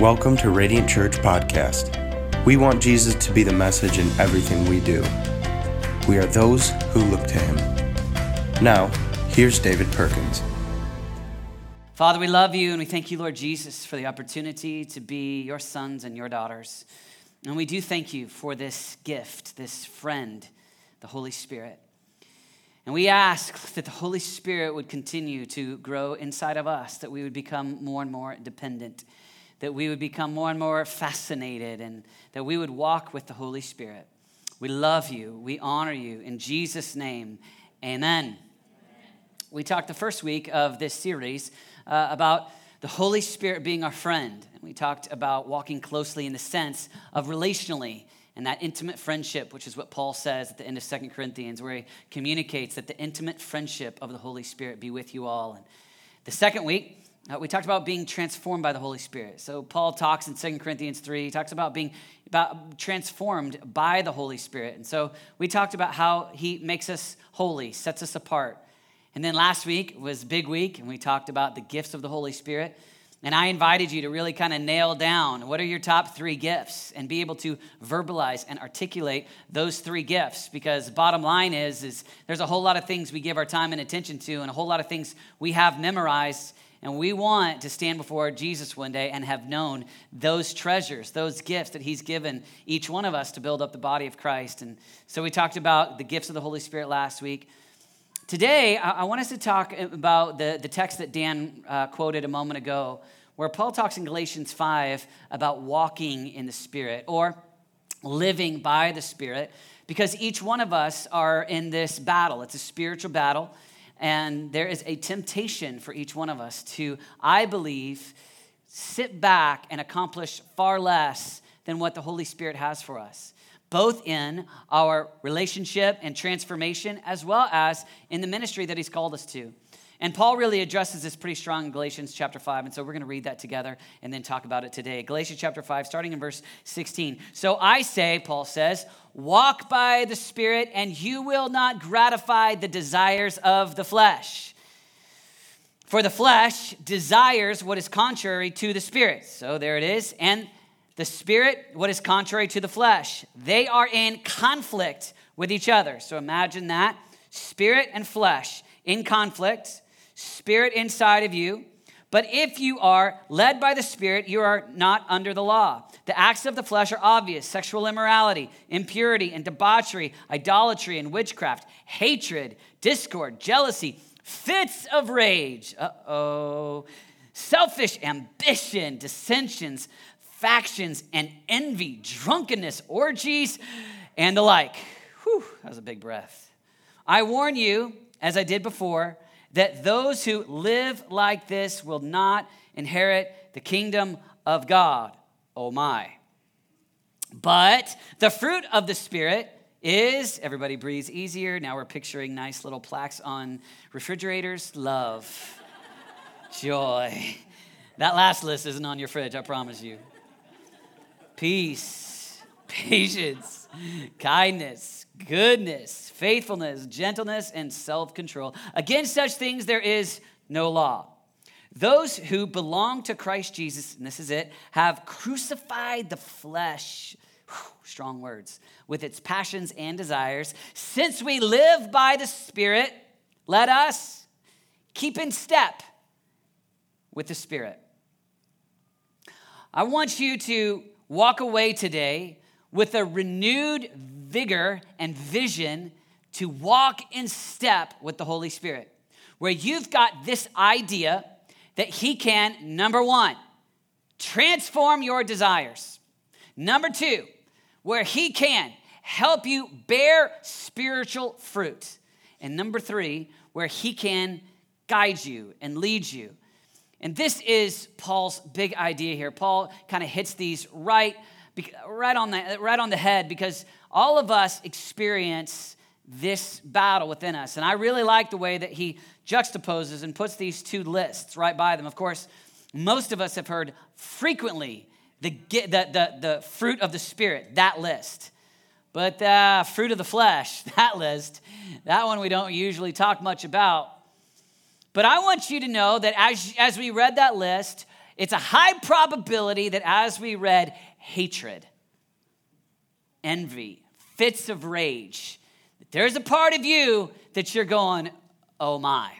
Welcome to Radiant Church Podcast. We want Jesus to be the message in everything we do. We are those who look to him. Now, here's David Perkins. Father, we love you and we thank you, Lord Jesus, for the opportunity to be your sons and your daughters. And we do thank you for this gift, this friend, the Holy Spirit. And we ask that the Holy Spirit would continue to grow inside of us, that we would become more and more dependent that we would become more and more fascinated and that we would walk with the Holy Spirit. We love you. We honor you. In Jesus' name, amen. amen. We talked the first week of this series uh, about the Holy Spirit being our friend. And we talked about walking closely in the sense of relationally and that intimate friendship, which is what Paul says at the end of Second Corinthians, where he communicates that the intimate friendship of the Holy Spirit be with you all. And the second week, uh, we talked about being transformed by the Holy Spirit. So Paul talks in 2 Corinthians 3, he talks about being about transformed by the Holy Spirit. And so we talked about how he makes us holy, sets us apart. And then last week was big week, and we talked about the gifts of the Holy Spirit. And I invited you to really kind of nail down what are your top three gifts and be able to verbalize and articulate those three gifts. Because bottom line is, is there's a whole lot of things we give our time and attention to, and a whole lot of things we have memorized and we want to stand before Jesus one day and have known those treasures, those gifts that He's given each one of us to build up the body of Christ. And so we talked about the gifts of the Holy Spirit last week. Today, I, want us to talk about the, the text that Dan uh, quoted a moment ago, where Paul talks in Galatians 5 about walking in the Spirit or living by the Spirit, because each one of us are in this battle. It's a spiritual battle. And there is a temptation for each one of us to, I believe, sit back and accomplish far less than what the Holy Spirit has for us, both in our relationship and transformation, as well as in the ministry that He's called us to. And Paul really addresses this pretty strong in Galatians chapter 5. And so we're going to read that together and then talk about it today. Galatians chapter 5, starting in verse 16. So I say, Paul says, walk by the Spirit, and you will not gratify the desires of the flesh. For the flesh desires what is contrary to the Spirit. So there it is. And the Spirit, what is contrary to the flesh. They are in conflict with each other. So imagine that spirit and flesh in conflict spirit inside of you. But if you are led by the Spirit, you are not under the law. The acts of the flesh are obvious sexual immorality, impurity and debauchery, idolatry and witchcraft, hatred, discord, jealousy, fits of rage. Uh oh. Selfish ambition, dissensions, factions, and envy, drunkenness, orgies, and the like. Whew, that was a big breath. I warn you, as I did before, that those who live like this will not inherit the kingdom of God. Oh my. But the fruit of the Spirit is, everybody breathes easier. Now we're picturing nice little plaques on refrigerators love, joy. That last list isn't on your fridge, I promise you. Peace, patience, kindness goodness, faithfulness, gentleness, and self control. Against such things there is no law. Those who belong to Christ Jesus, and this is it, have crucified the flesh. Whew, strong words. With its passions and desires. Since we live by the Spirit, let us keep in step with the Spirit. I want you to walk away today with a renewed vigor and vision to walk in step with the Holy Spirit, where you've got this idea that He can, number one, transform your desires. Number two, where He can help you bear spiritual fruit. And number three, where He can guide you and lead you. And this is Paul's big idea here. Paul kind of hits these right, right, on the, right on the head because all of us experience this battle within us. And I really like the way that he juxtaposes and puts these two lists right by them. Of course, most of us have heard frequently the, the, the, the fruit of the Spirit, that list. But the fruit of the flesh, that list, that one we don't usually talk much about. But I want you to know that as, as we read that list, it's a high probability that as we read, hatred, envy, fits of rage, there's a part of you that you're going, oh my.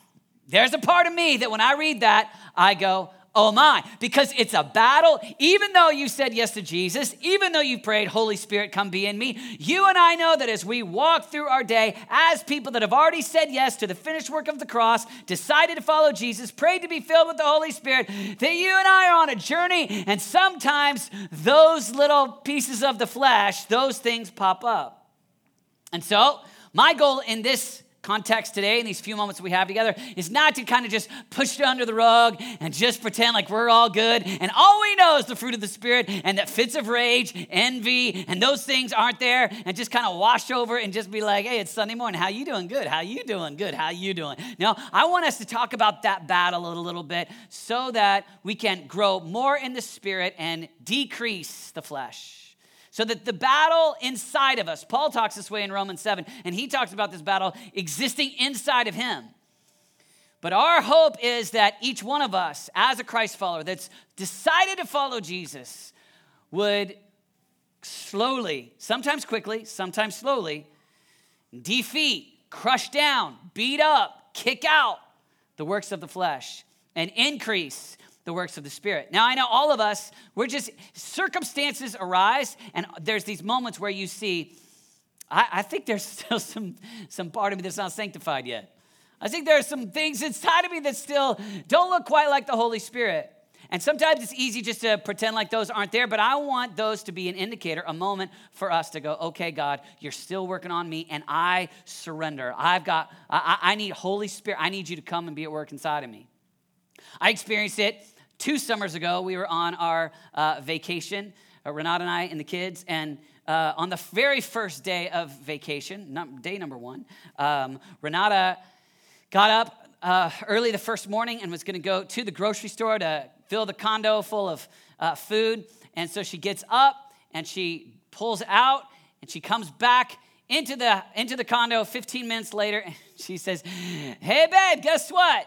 There's a part of me that when I read that, I go, oh my, because it's a battle. Even though you said yes to Jesus, even though you prayed, Holy Spirit, come be in me, you and I know that as we walk through our day as people that have already said yes to the finished work of the cross, decided to follow Jesus, prayed to be filled with the Holy Spirit, that you and I are on a journey, and sometimes those little pieces of the flesh, those things pop up. And so, my goal in this context today in these few moments we have together is not to kind of just push it under the rug and just pretend like we're all good and all we know is the fruit of the spirit and that fits of rage envy and those things aren't there and just kind of wash over and just be like hey it's sunday morning. How you doing? Good. How you doing? Good. How you doing? Now i want us to talk about that battle a little bit so that we can grow more in the spirit and decrease the flesh so that the battle inside of us, Paul talks this way in Romans 7, and he talks about this battle existing inside of him. But our hope is that each one of us, as a Christ follower that's decided to follow Jesus, would slowly, sometimes quickly, sometimes slowly, defeat, crush down, beat up, kick out the works of the flesh, and increase the works of the Spirit. Now, I know all of us, we're just, circumstances arise, and there's these moments where you see, I, I think there's still some, some part of me that's not sanctified yet. I think there are some things inside of me that still don't look quite like the Holy Spirit. And sometimes it's easy just to pretend like those aren't there, but I want those to be an indicator, a moment for us to go, okay, God, you're still working on me, and I surrender. I've got, I, I need Holy Spirit. I need you to come and be at work inside of me. I experienced it two summers ago, we were on our uh, vacation, uh, Renata and I and the kids, and uh, on the very first day of vacation, num- day number one, um, Renata got up uh, early the first morning and was going to go to the grocery store to fill the condo full of uh, food. And so she gets up and she pulls out and she comes back into the into the condo 15 minutes later and she says hey babe guess what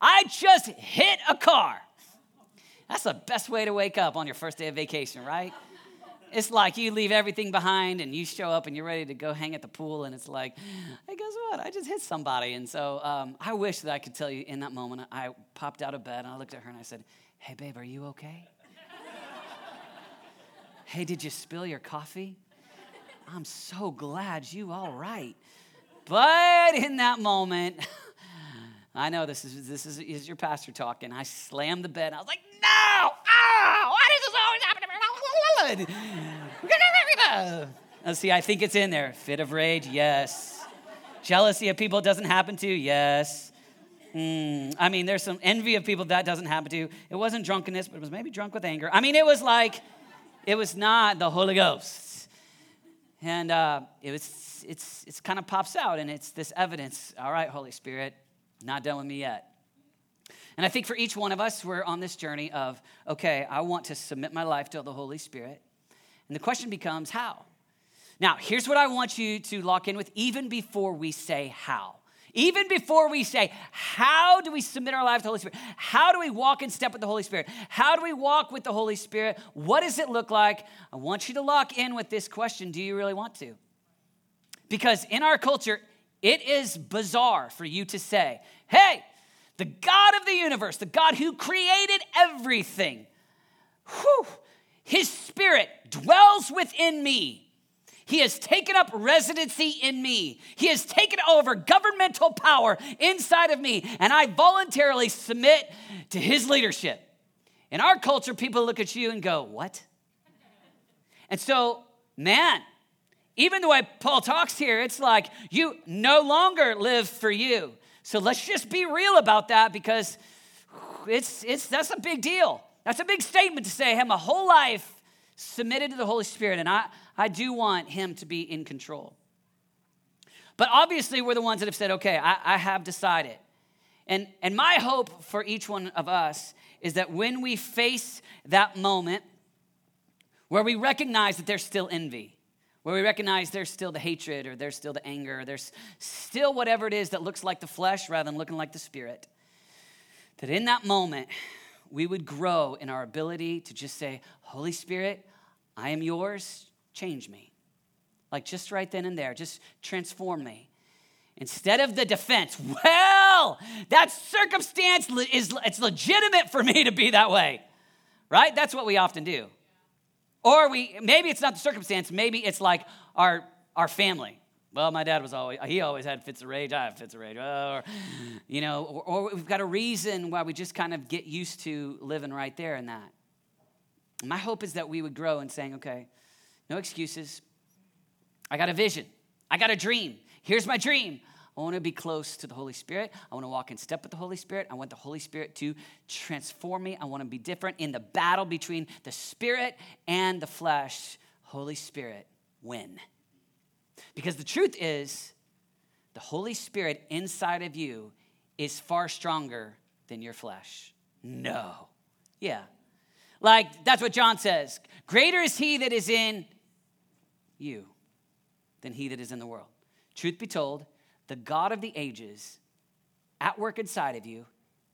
i just hit a car that's the best way to wake up on your first day of vacation, right? It's like you leave everything behind and you show up and you're ready to go hang at the pool, and it's like, hey, guess what? I just hit somebody. And so um, I wish that I could tell you in that moment, I popped out of bed and I looked at her and I said, hey, babe, are you okay? hey, did you spill your coffee? I'm so glad you all right. But in that moment, I know this is this is, is your pastor talking. I slammed the bed. I was like, no! Oh, why does this always happen to me? Let's see, I think it's in there. Fit of rage, yes. Jealousy of people doesn't happen to, yes. Mm, I mean, there's some envy of people that doesn't happen to. It wasn't drunkenness, but it was maybe drunk with anger. I mean, it was like, it was not the Holy Ghost. And uh, it was, it's, it's kind of pops out, and it's this evidence. All right, Holy Spirit, not done with me yet. And I think for each one of us, we're on this journey of, okay, I want to submit my life to the Holy Spirit. And the question becomes, how? Now, here's what I want you to lock in with even before we say how. Even before we say, how do we submit our life to the Holy Spirit? How do we walk in step with the Holy Spirit? How do we walk with the Holy Spirit? What does it look like? I want you to lock in with this question Do you really want to? Because in our culture, it is bizarre for you to say, hey, the God of the universe, the God who created everything, whew, his spirit dwells within me. He has taken up residency in me. He has taken over governmental power inside of me, and I voluntarily submit to his leadership. In our culture, people look at you and go, What? And so, man, even the way Paul talks here, it's like you no longer live for you. So let's just be real about that because it's, it's, that's a big deal. That's a big statement to say, I have my whole life submitted to the Holy Spirit, and I, I do want Him to be in control. But obviously, we're the ones that have said, okay, I, I have decided. And, and my hope for each one of us is that when we face that moment where we recognize that there's still envy, where we recognize there's still the hatred or there's still the anger, or there's still whatever it is that looks like the flesh rather than looking like the spirit. That in that moment, we would grow in our ability to just say, Holy Spirit, I am yours, change me. Like just right then and there, just transform me. Instead of the defense, well, that circumstance is it's legitimate for me to be that way. Right? That's what we often do. Or we maybe it's not the circumstance, maybe it's like our our family. Well, my dad was always, he always had fits of rage. I have fits of rage. Or, you know, or, or, we've got a reason why we just kind of get used to living right there in that. My hope is that we would grow in saying, okay, no excuses. I got a vision. I got a dream. Here's my dream. I want to be close to the Holy Spirit. I want to walk in step with the Holy Spirit. I want the Holy Spirit to transform me. I want to be different in the battle between the Spirit and the flesh. Holy Spirit, win. Because the truth is, the Holy Spirit inside of you is far stronger than your flesh. No. Yeah. Like, that's what John says. Greater is he that is in you than he that is in the world. Truth be told, the God of the ages at work inside of you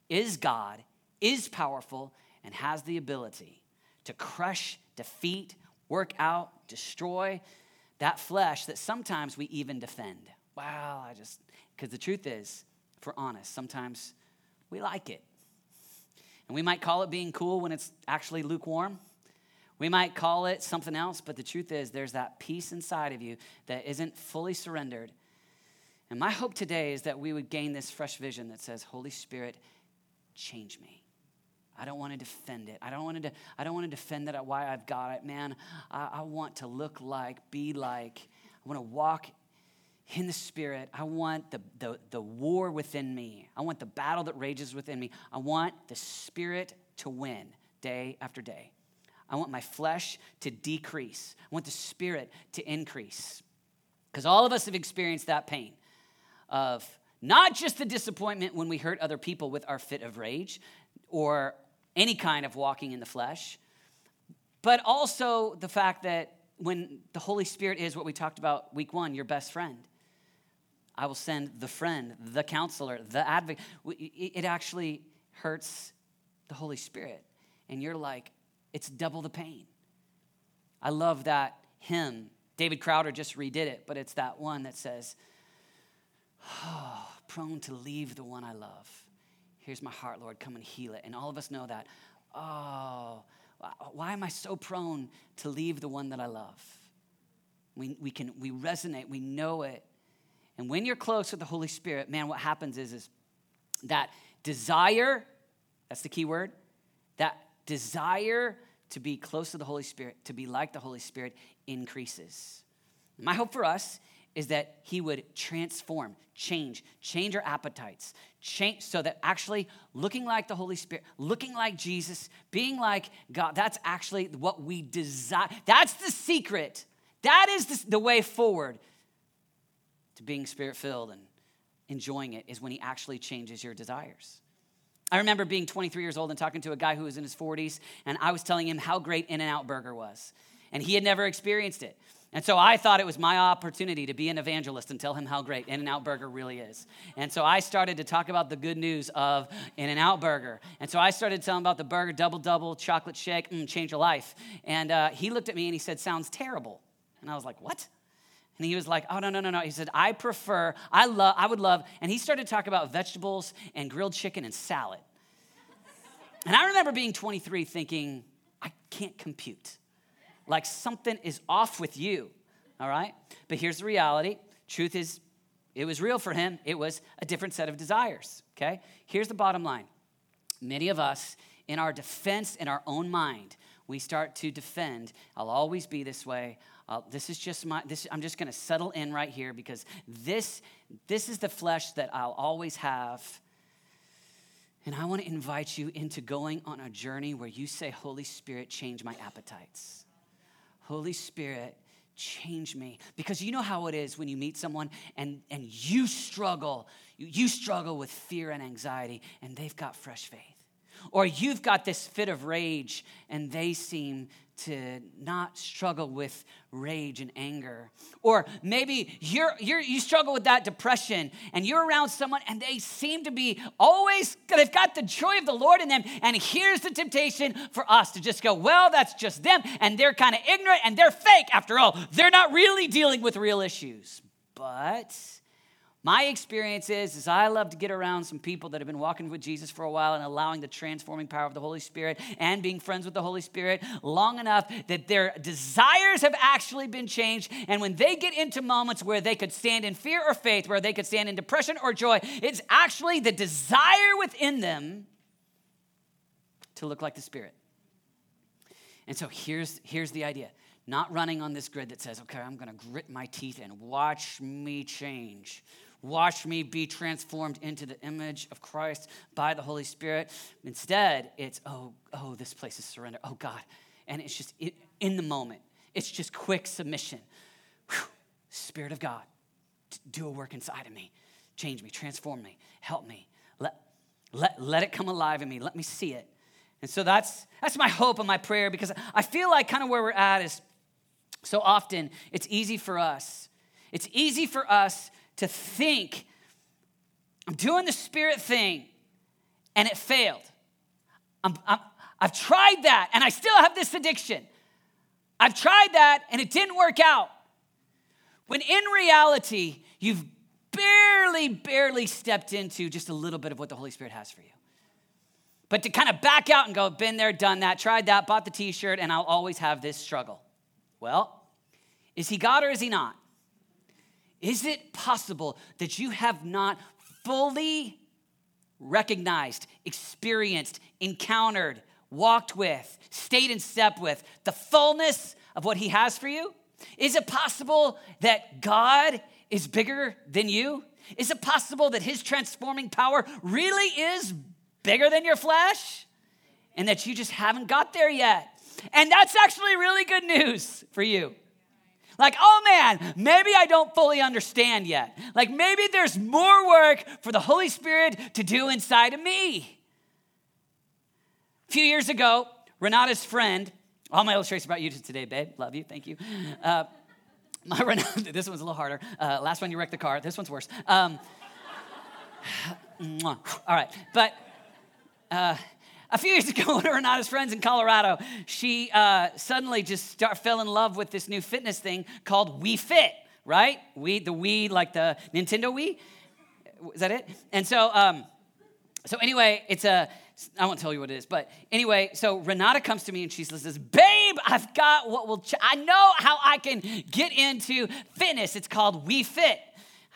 is God, is powerful, and has the ability to crush, defeat, work out, destroy that flesh that sometimes we even defend. Wow, I just, because the truth is, if we're honest, sometimes we like it. And we might call it being cool when it's actually lukewarm. We might call it something else, but the truth is, there's that piece inside of you that isn't fully surrendered. And my hope today is that we would gain this fresh vision that says, Holy Spirit, change me. I don't want to defend it. I don't want to, I don't want to defend it why I've got it. Man, I, I want to look like, be like, I want to walk in the spirit. I want the, the, the war within me. I want the battle that rages within me. I want the spirit to win day after day. I want my flesh to decrease. I want the spirit to increase. Because all of us have experienced that pain of not just the disappointment when we hurt other people with our fit of rage or any kind of walking in the flesh, but also the fact that when the Holy Spirit is what we talked about week one, your best friend. I will send the friend, the counselor, the advocate. It actually hurts the Holy Spirit. And you're like, it's double the pain. I love that hymn. David Crowder just redid it, but it's that one that says, oh, prone to leave the one I love. Here's my heart, Lord, come and heal it. And all of us know that. Oh, why am I so prone to leave the one that I love? We, we can we resonate, we know it. And when you're close with the Holy Spirit, man, what happens is, is that desire, that's the key word, that desire to be close to the Holy Spirit, to be like the Holy Spirit, increases. My hope for us is that He would transform, change, change our appetites, change so that actually looking like the Holy Spirit, looking like Jesus, being like God, that's actually what we desire. That's the secret. That is the, the way forward to being spirit filled and enjoying it, is when He actually changes your desires. I remember being 23 years old and talking to a guy who was in his 40s, and I was telling him how great In N Out Burger was. And he had never experienced it. And so I thought it was my opportunity to be an evangelist and tell him how great In N Out Burger really is. And so I started to talk about the good news of In N Out Burger. And so I started telling about the burger, double double, chocolate shake, mm, change your life. And uh, he looked at me and he said, Sounds terrible. And I was like, What? And he was like, oh, no, no, no, no. He said, I prefer, I love, I would love, and he started to talk about vegetables and grilled chicken and salad. And I remember being 23 thinking, I can't compute. Like something is off with you, all right? But here's the reality truth is, it was real for him. It was a different set of desires, okay? Here's the bottom line many of us, in our defense, in our own mind, we start to defend. I'll always be this way. Uh, this is just my this i'm just going to settle in right here because this this is the flesh that i'll always have and i want to invite you into going on a journey where you say holy spirit change my appetites holy spirit change me. Because you know how it is when you meet someone and and you struggle you, you struggle with fear and anxiety and they've got fresh faith. Or you've got this fit of rage and they seem to not struggle with rage and anger. Or maybe you're, you're, you struggle with that depression and you're around someone and they seem to be always, they've got the joy of the Lord in them. And here's the temptation for us to just go, well, that's just them. And they're kind of ignorant and they're fake after all. They're not really dealing with real issues. But my experience is, is I love to get around some people that have been walking with Jesus for a while and allowing the transforming power of the Holy Spirit and being friends with the Holy Spirit long enough that their desires have actually been changed. And when they get into moments where they could stand in fear or faith, where they could stand in depression or joy, it's actually the desire within them to look like the Spirit. And so here's, here's the idea not running on this grid that says, okay, I'm going to grit my teeth and watch me change Watch me be transformed into the image of Christ by the Holy Spirit. Instead, it's, oh, oh, this place is surrender. Oh, God. And it's just in the moment, it's just quick submission. Whew. Spirit of God, do a work inside of me. Change me, transform me, help me. Let, let, let it come alive in me. Let me see it. And so that's, that's my hope and my prayer because I feel like kind of where we're at is so often it's easy for us. It's easy for us to think, I'm doing the spirit thing, and it failed. I'm, i have tried that, and I still have this addiction. I've tried that, and it didn't work out. When in reality, you've barely, barely stepped into just a little bit of what the Holy Spirit has for you. But to kind of back out and go, been there, done that, tried that, bought the t shirt, and I'll always have this struggle. Well, is he God or is he not? Is it possible that you have not fully recognized, experienced, encountered, walked with, stayed in step with the fullness of what He has for you? Is it possible that God is bigger than you? Is it possible that His transforming power really is bigger than your flesh? And that you just haven't got there yet? And that's actually really good news for you. Like, oh man, maybe I don't fully understand yet. Like, maybe there's more work for the Holy Spirit to do inside of me. A few years ago, Renata's friend, all my illustrations about you today, babe. Love you. Thank you. Uh, my Renata, this one's a little harder. Uh, last one, you wrecked the car. This one's worse. Um, all right. But uh, a few years ago, one of Renata's friends in Colorado, she uh, suddenly just start, fell in love with this new fitness thing called Wii Fit, right? We, the Wii, like the Nintendo Wii. Is that it? And so, um, so anyway, it's a, I won't tell you what it is, but anyway, so Renata comes to me and she says, Babe, I've got what will, ch- I know how I can get into fitness. It's called Wii Fit.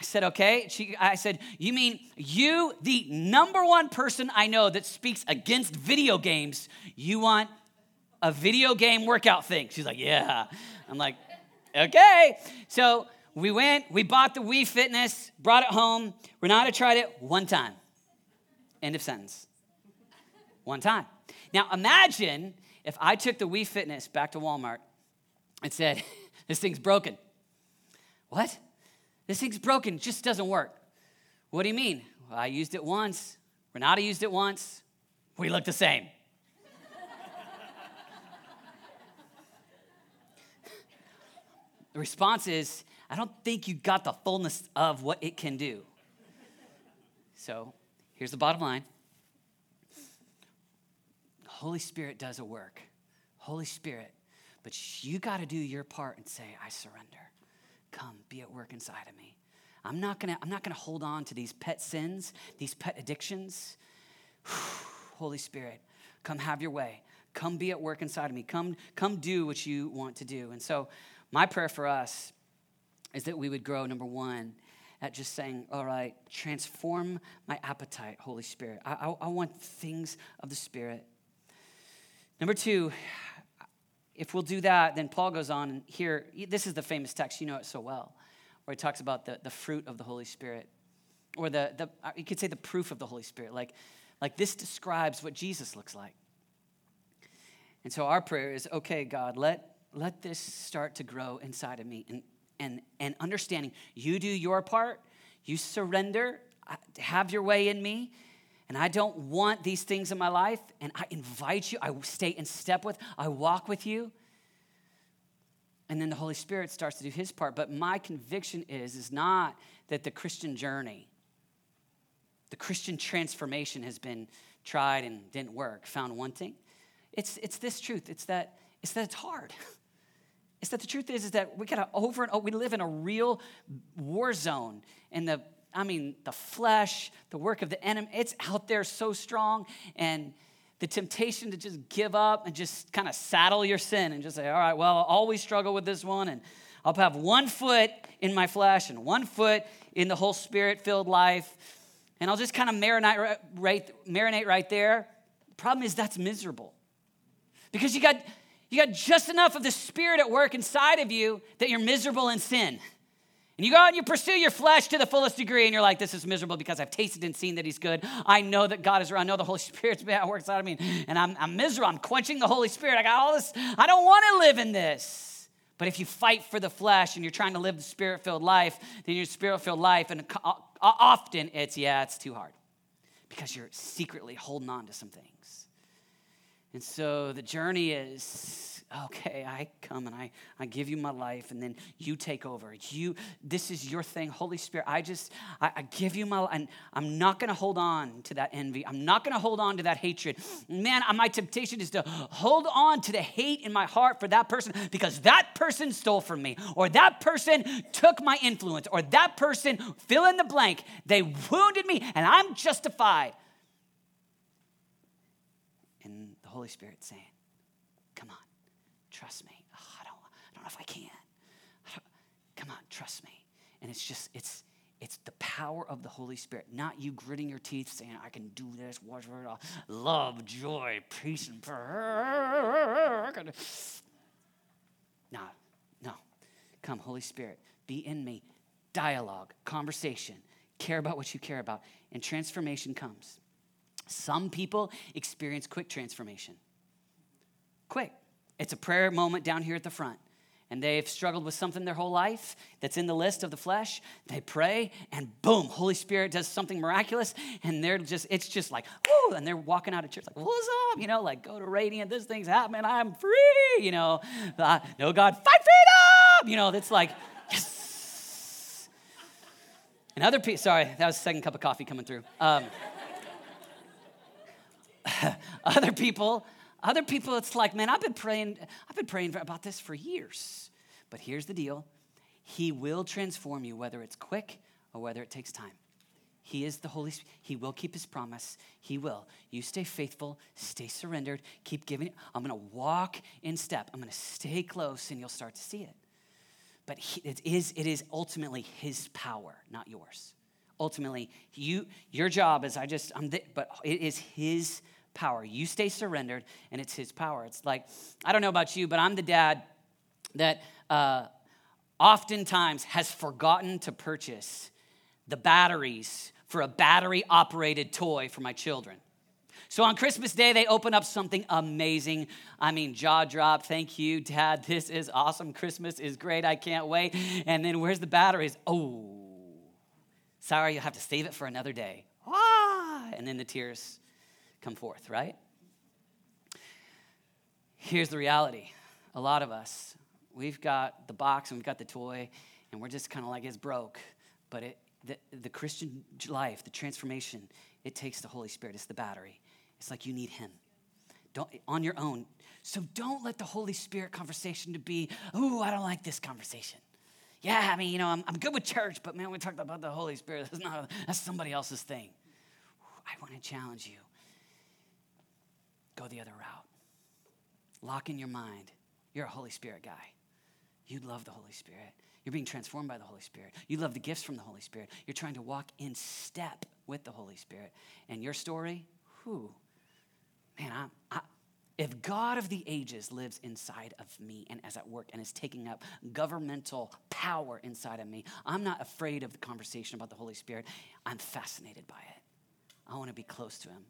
I said, okay. She, I said, you mean you, the number one person I know that speaks against video games, you want a video game workout thing? She's like, yeah. I'm like, okay. So we went, we bought the Wii Fitness, brought it home. Renata tried it one time. End of sentence. One time. Now imagine if I took the Wii Fitness back to Walmart and said, this thing's broken. What? This thing's broken, just doesn't work. What do you mean? Well, I used it once. Renata used it once. We look the same. the response is, I don't think you got the fullness of what it can do. So here's the bottom line Holy Spirit does a work. Holy Spirit. But you got to do your part and say, I surrender. Come, be at work inside of me. I'm not gonna, I'm not gonna hold on to these pet sins, these pet addictions. Holy Spirit, come have your way. Come be at work inside of me. Come, come do what you want to do. And so, my prayer for us is that we would grow, number one, at just saying, All right, transform my appetite, Holy Spirit. I, I, I want things of the Spirit. Number two, if we'll do that, then Paul goes on and here, this is the famous text, you know it so well, where he talks about the, the fruit of the Holy Spirit, or the, the uh, you could say the proof of the Holy Spirit. Like, like this describes what Jesus looks like. And so our prayer is, okay, God, let, let this start to grow inside of me and, and, and understanding you do your part, you surrender, uh, have your way in me, and I don't want these things in my life, and I invite you, I stay in step with, I walk with you. And then the Holy Spirit starts to do his part. But my conviction is, is not that the Christian journey, the Christian transformation has been tried and didn't work, found wanting. It's, it's this truth. It's that, it's that it's hard. It's that the truth is, is that we gotta over and over, we live in a real war zone. And the, I mean, the flesh, the work of the enemy, it's out there so strong. And the temptation to just give up and just kind of saddle your sin and just say, all right, well, I'll always struggle with this one. And I'll have one foot in my flesh and one foot in the whole spirit filled life. And I'll just kind of marinate right, marinate right there. The problem is that's miserable because you got, you got just enough of the spirit at work inside of you that you're miserable in sin. And you go out and you pursue your flesh to the fullest degree, and you're like, this is miserable because I've tasted and seen that He's good. I know that God is real. I know the Holy Spirit's at work inside of me, and I'm, I'm miserable. I'm quenching the Holy Spirit. I got all this. I don't want to live in this. But if you fight for the flesh and you're trying to live the spirit filled life, then your spirit filled life, and often it's, yeah, it's too hard because you're secretly holding on to some things. And so the journey is okay, I come and I, I give you my life and then you take over. You, this is your thing, Holy Spirit. I just, I, I give you my, and I'm not going to hold on to that envy. I'm not going to hold on to that hatred. Man, my temptation is to hold on to the hate in my heart for that person because that person stole from me or that person took my influence or that person, fill in the blank, they wounded me and I'm justified. And the Holy Spirit saying, trust me. Oh, I, don't, I don't know if I can. I come on, trust me. And it's just, it's, it's the power of the Holy Spirit, not you gritting your teeth saying, I can do this, love, joy, peace, and prayer. No, no. Come, Holy Spirit, be in me. Dialogue, conversation, care about what you care about, and transformation comes. Some people experience quick transformation. Quick. It's a prayer moment down here at the front. And they've struggled with something their whole life that's in the list of the flesh. They pray, and boom, Holy Spirit does something miraculous. And they're just, it's just like, whoo, and they're walking out of church like, what's up? You know, like, go to Radiant, this thing's happening, I'm free. You know, uh, no, God, fight freedom. You know, that's like, yes. And other people, sorry, that was the second cup of coffee coming through. Um, other people, other people, it's like, man, I've been praying, I've been praying about this for years. But here's the deal He will transform you, whether it's quick or whether it takes time. He is the Holy Spirit. He will keep his promise. He will. You stay faithful, stay surrendered, keep giving. I'm going to walk in step. I'm going to stay close, and you'll start to see it. But he, it, is, it is ultimately his power, not yours. Ultimately, you, your job is I just, I'm the, but it is his power. You stay surrendered, and it's His power. It's like, I don't know about you, but I'm the dad that uh, oftentimes has forgotten to purchase the batteries for a battery operated toy for my children. So on Christmas Day, they open up something amazing. I mean, jaw drop. Thank you, Dad. This is awesome. Christmas is great. I can't wait. And then where's the batteries? Oh, sorry, you'll have to save it for another day. Ah, and then the tears come forth, right? Here's the reality a lot of us, we've got the box and we've got the toy, and we're just kind of like, it's broke. But it, the, the Christian life, the transformation, it takes the Holy Spirit. It's the battery. It's like you need Him. Don't, on your own. So don't let the Holy Spirit conversation to be, oh, I don't like this conversation. Yeah, I mean, you know, I'm, I'm good with church, but man, we talked about the Holy Spirit. That's not that's somebody else's thing. I want to challenge you go the other route. Lock in your mind. You're a Holy Spirit guy. You love the Holy Spirit. You're being transformed by the Holy Spirit. You love the gifts from the Holy Spirit. You're trying to walk in step with the Holy Spirit. And your story, whew, man, I, I, if God of the ages lives inside of me and as at work and is taking up governmental power inside of me, I'm not afraid of the conversation about the Holy Spirit. I'm fascinated by it. I want to be close to him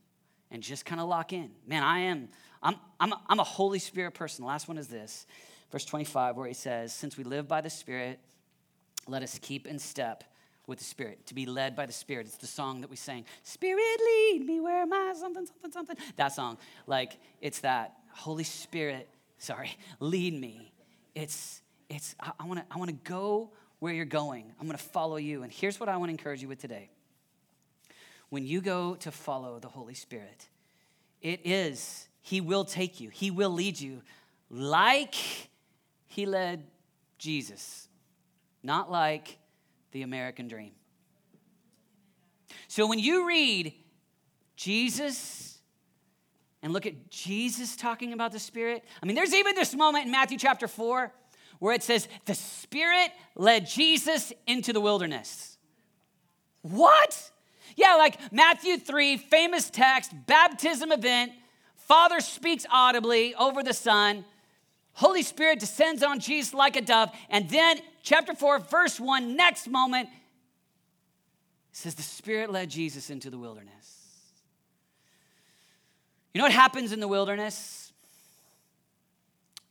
and just kind of lock in. Man, I am, I'm, I'm, a, I'm a Holy Spirit person. The last one is this, verse 25, where he says, Since we live by the Spirit, let us keep in step with the Spirit, to be led by the Spirit. It's the song that we sang, Spirit, lead me where am I, something, something, something. That song, like, it's that Holy Spirit, sorry, lead me. It's, it's I, I want to I want to go where you're going. I'm to follow you. And here's what I want to encourage you with today. When you go to follow the Holy Spirit, it is he will take you. He will lead you like he led Jesus, not like the American dream. So when you read Jesus and look at Jesus talking about the Spirit, I mean, there's even this moment in Matthew chapter 4 where it says, The Spirit led Jesus into the wilderness. What? Yeah, like Matthew 3, famous text, baptism event. Father speaks audibly over the Son. Holy Spirit descends on Jesus like a dove. And then, chapter 4, verse 1, next moment, says the Spirit led Jesus into the wilderness. You know what happens in the wilderness?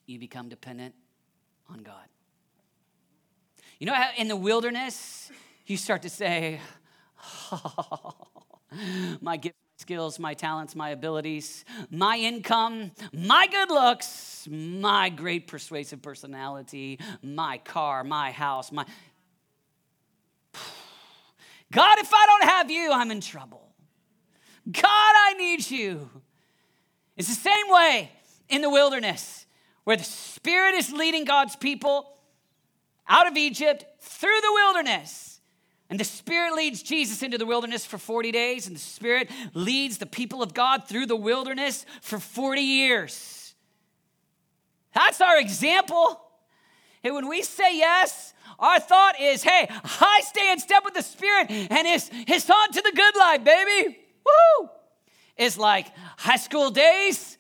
You become dependent on God. You know, how in the wilderness, you start to say, my gifts, my skills, my talents, my abilities, my income, my good looks, my great persuasive personality, my car, my house, my. God, if I don't have you, I'm in trouble. God, I need you. It's the same way in the wilderness where the Spirit is leading God's people out of Egypt through the wilderness. And the Spirit leads Jesus into the wilderness for 40 days, and the Spirit leads the people of God through the wilderness for 40 years. That's our example. And when we say yes, our thought is, hey, I stay in step with the Spirit, and it's, it's on to the good life, baby. Woo! It's like high school days,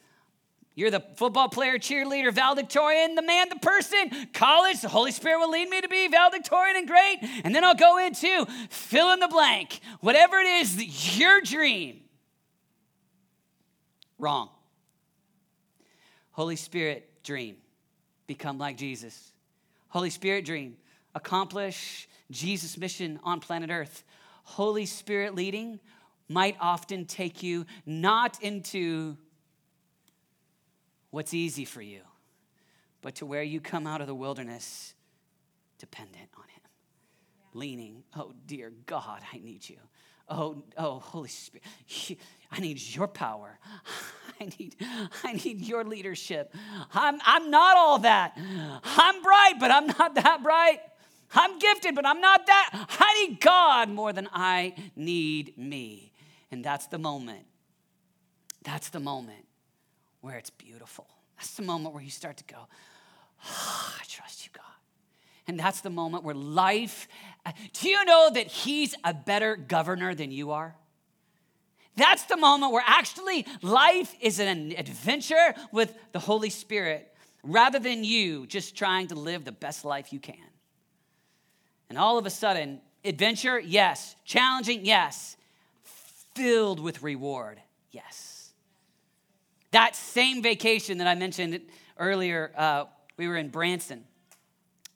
you're the football player, cheerleader, valedictorian, the man, the person. College, the Holy Spirit will lead me to be valedictorian and great. And then I'll go into fill in the blank, whatever it is, your dream. Wrong. Holy Spirit dream, become like Jesus. Holy Spirit dream, accomplish Jesus' mission on planet Earth. Holy Spirit leading might often take you not into what's easy for you, but to where you come out of the wilderness dependent on Him, yeah. leaning, oh, dear God, I need you. Oh, oh, Holy Spirit, I need your power. I need, I need your leadership. I'm, I'm not all that. I'm bright, but I'm not that bright. I'm gifted, but I'm not that. I need God more than I need me. And that's the moment. That's the moment where it's beautiful. That's the moment where you start to go, oh, I trust you, God. And that's the moment where life, uh, do you know that He's a better governor than you are? That's the moment where actually life is an adventure with the Holy Spirit rather than you just trying to live the best life you can. And all of a sudden, adventure, yes. Challenging, yes. Filled with reward, yes. That same vacation that I mentioned earlier, uh, we were in Branson.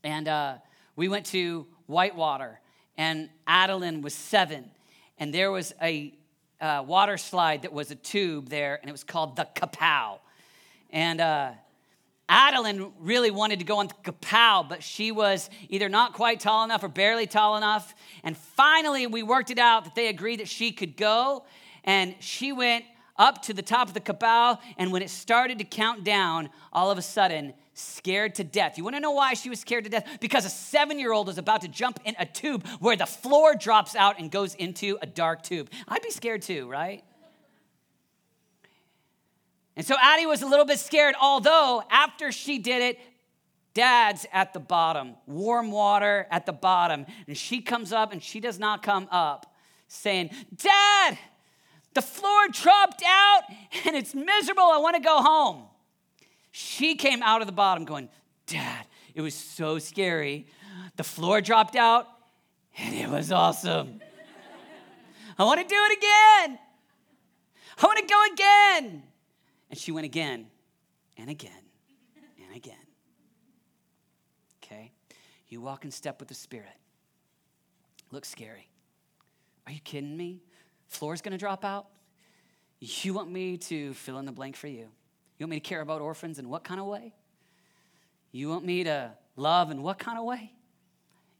And uh, we went to Whitewater. And Adeline was seven. And there was a uh, water slide that was a tube there, and it was called the Kapow. And uh, Adeline really wanted to go on the Kapow, but she was either not quite tall enough or barely tall enough. And finally, we worked it out that they agreed that she could go. And she went up to the top of the Kapow, and when it started to count down, all of a sudden, scared to death. You wanna know why she was scared to death? Because a seven year old is about to jump in a tube where the floor drops out and goes into a dark tube. I'd be scared too, right? And so Addie was a little bit scared, although after she did it, Dad's at the bottom, warm water at the bottom. And she comes up and she does not come up saying, Dad, the floor dropped out and it's miserable. I want to go home. She came out of the bottom going, Dad, it was so scary. The floor dropped out and it was awesome. I want to do it again. I want to go again. And she went again and again and again. Okay? You walk in step with the Spirit. Looks scary. Are you kidding me? Floor's gonna drop out? You want me to fill in the blank for you? You want me to care about orphans in what kind of way? You want me to Love in what kind of way?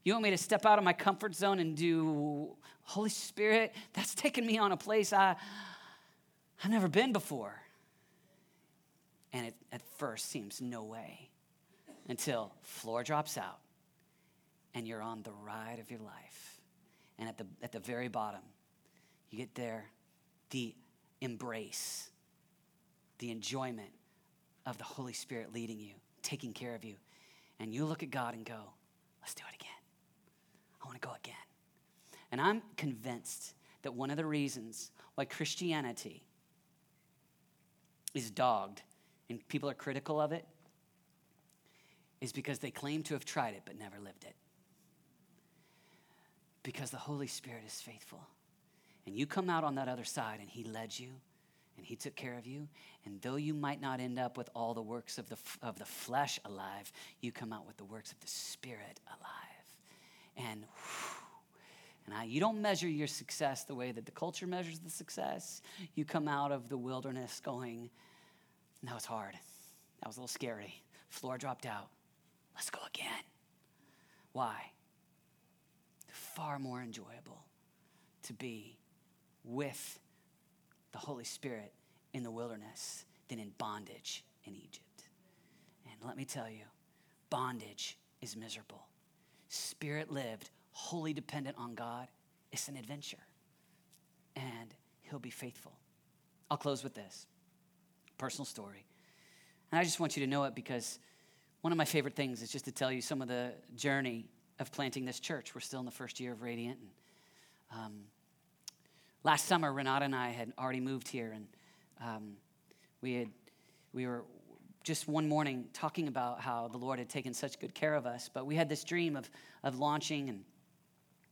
You want me to step out of my comfort zone and do Holy Spirit? That's taking me on a place I, I've never been before. And it at first seems no way until floor drops out and you're on the ride of your life. And at the, at the very bottom, you get there, the embrace, the enjoyment of the Holy Spirit leading you, taking care of you. And you look at God and go, let's do it again. I want to go again. And I'm convinced that one of the reasons why Christianity is dogged and people are critical of it is because they claim to have tried it but never lived it. Because the Holy Spirit is faithful. And you come out on that other side and He led you and He took care of you. And though you might not end up with all the works of the, of the flesh alive, you come out with the works of the Spirit alive. And and I, you don't measure your success the way that the culture measures the success. You come out of the wilderness going, that was hard. That was a little scary. Floor dropped out. Let's go again. Why? Far more enjoyable to be with the Holy Spirit in the wilderness than in bondage in Egypt. And let me tell you, bondage is miserable. Spirit lived, wholly dependent on God, it's an adventure. And He'll be faithful. I'll close with this personal story. And I just want you to know it because one of my favorite things is just to tell you some of the journey of planting this church. We're still in the first year of Radiant. And, um, last summer, Renata and I had already moved here, and um, we had we were just one morning talking about how the Lord had taken such good care of us. But we had this dream of of launching, and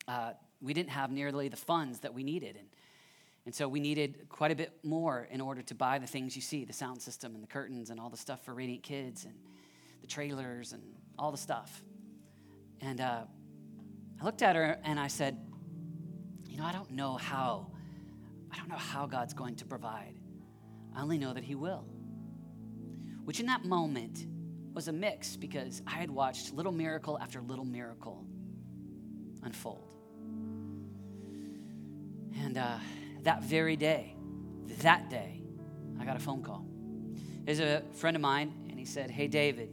uh, we didn't have nearly the funds that we needed, and and so we needed quite a bit more in order to buy the things you see the sound system and the curtains and all the stuff for Radiant Kids and the trailers and all the stuff. And uh, I looked at her and I said, You know, I don't know how, I don't know how God's going to provide. I only know that He will. Which in that moment was a mix because I had watched little miracle after little miracle unfold. And, uh, that very day, that day, I got a phone call. There's a friend of mine, and he said, Hey, David,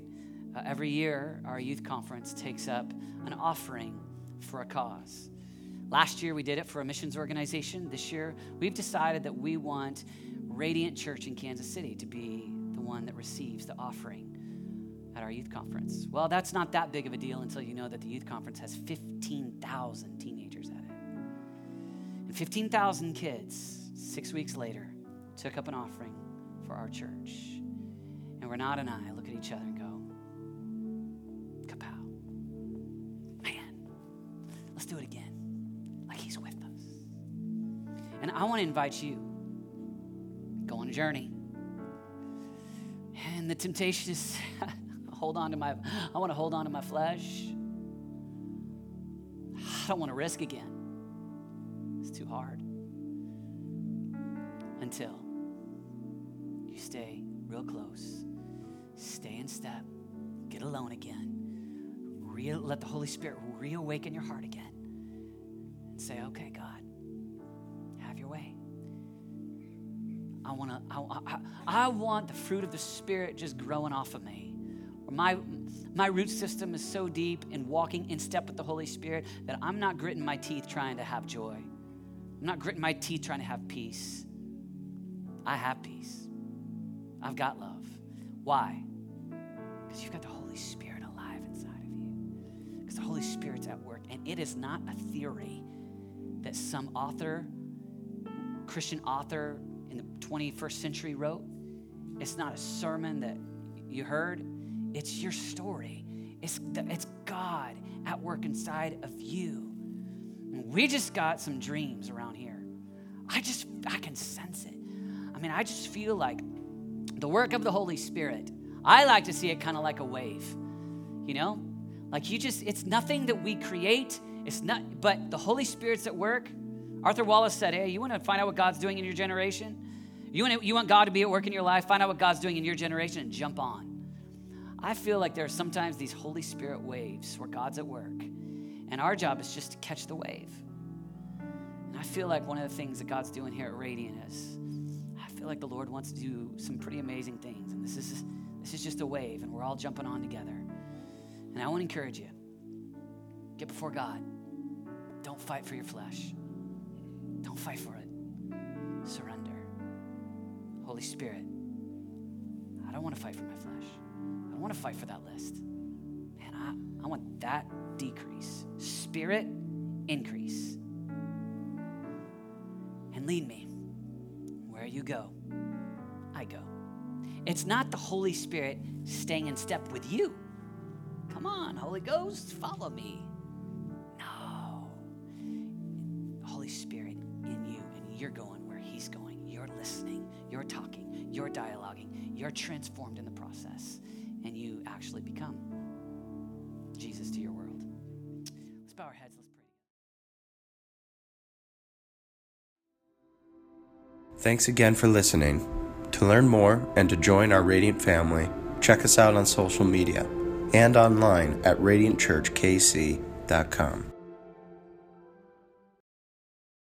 uh, every year our youth conference takes up an offering for a cause. Last year we did it for a missions organization. This year we've decided that we want Radiant Church in Kansas City to be the one that receives the offering at our youth conference. Well, that's not that big of a deal until you know that the youth conference has 15,000 teenagers at it. And 15,000 kids, six weeks later, took up an offering for our church. And Renata and I look at each other want to invite you, go on a journey. And the temptation is hold on to my, I want to hold on to my flesh. I don't want to risk again. It's too hard. Until you stay real close, stay in step, get alone again, re- let the Holy Spirit reawaken your heart again, and say, okay, God, I want to. I, I, I, want the fruit of the Spirit just growing off of me. My my root system is so deep in walking in step with the Holy Spirit that I'm not gritting my teeth trying to have joy. I'm not gritting my teeth trying to have peace. I have peace. I've got love. Why? Because you've got the Holy Spirit alive inside of you. Because the Holy Spirit's at work. And it is not a theory that some author, Christian author in the 21st century wrote. It's not a sermon that you heard. It's your story. It's, it's God at work inside of you. We just got some dreams around here. I just, I can sense it. I mean, I just feel like the work of the Holy Spirit, I like to see it kind of like a wave, you know? Like you just, it's nothing that we create. It's not, but the Holy Spirit's at work. Arthur Wallis said, Hey, you want to find out what God's doing in your generation? You want, you want God to be at work in your life? Find out what God's doing in your generation and jump on. I feel like there are sometimes these Holy Spirit waves where God's at work, and our job is just to catch the wave. And I feel like one of the things that God's doing here at Radiant is I feel like the Lord wants to do some pretty amazing things. And this is this is just a wave, and we're all jumping on together. And I want to encourage you. Get before God. Don't fight for your flesh. Don't fight for it. Surrender. Holy Spirit, I don't want to fight for my flesh. I don't want to fight for that list. Man, I, I want that decrease. Spirit, increase. And lead me. Where you go, I go. It's not the Holy Spirit staying in step with you. Come on, Holy Ghost, follow me. Transformed in the process, and you actually become Jesus to your world. Let's bow our heads, let's pray. Thanks again for listening. To learn more and to join our Radiant family, check us out on social media and online at radiantchurchkc.com.